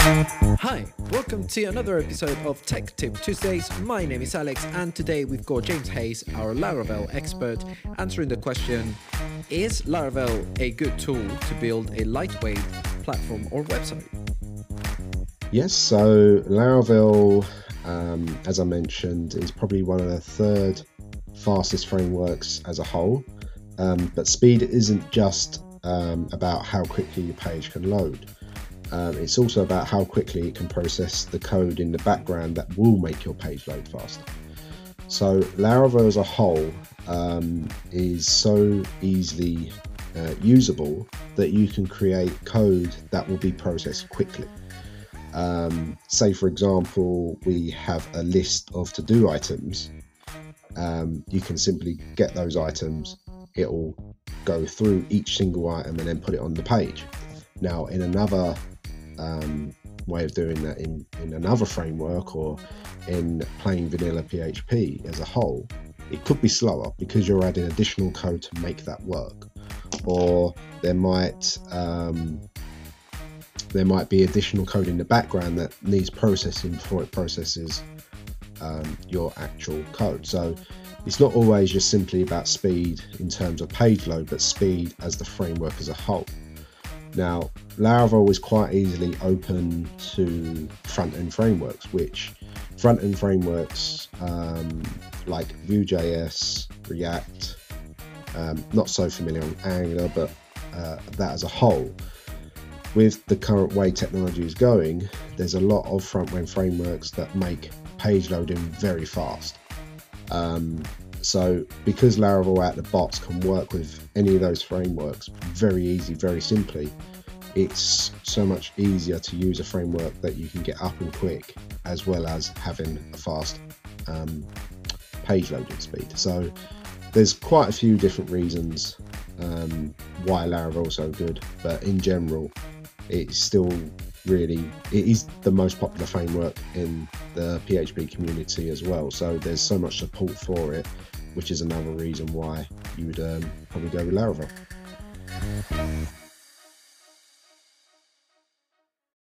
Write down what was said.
Hi, welcome to another episode of Tech Tip Tuesdays. My name is Alex, and today we've got James Hayes, our Laravel expert, answering the question Is Laravel a good tool to build a lightweight platform or website? Yes, so Laravel, um, as I mentioned, is probably one of the third fastest frameworks as a whole. Um, but speed isn't just um, about how quickly your page can load. Um, it's also about how quickly it can process the code in the background that will make your page load faster. So Laravel as a whole um, is so easily uh, usable that you can create code that will be processed quickly. Um, say, for example, we have a list of to do items. Um, you can simply get those items, it'll go through each single item and then put it on the page. Now, in another um, way of doing that in, in another framework or in plain vanilla PHP as a whole, it could be slower because you're adding additional code to make that work. Or there might um, there might be additional code in the background that needs processing before it processes um, your actual code. So it's not always just simply about speed in terms of page load, but speed as the framework as a whole. Now, Laravel is quite easily open to front end frameworks, which front end frameworks um, like Vue.js, React, um, not so familiar on Angular, but uh, that as a whole. With the current way technology is going, there's a lot of front end frameworks that make page loading very fast. Um, so because Laravel out of the box can work with any of those frameworks very easy, very simply, it's so much easier to use a framework that you can get up and quick as well as having a fast um, page loading speed. So there's quite a few different reasons um, why Laravel is so good, but in general, it's still really it is the most popular framework in the PHP community as well. So there's so much support for it, which is another reason why you would um, probably go with Laravel.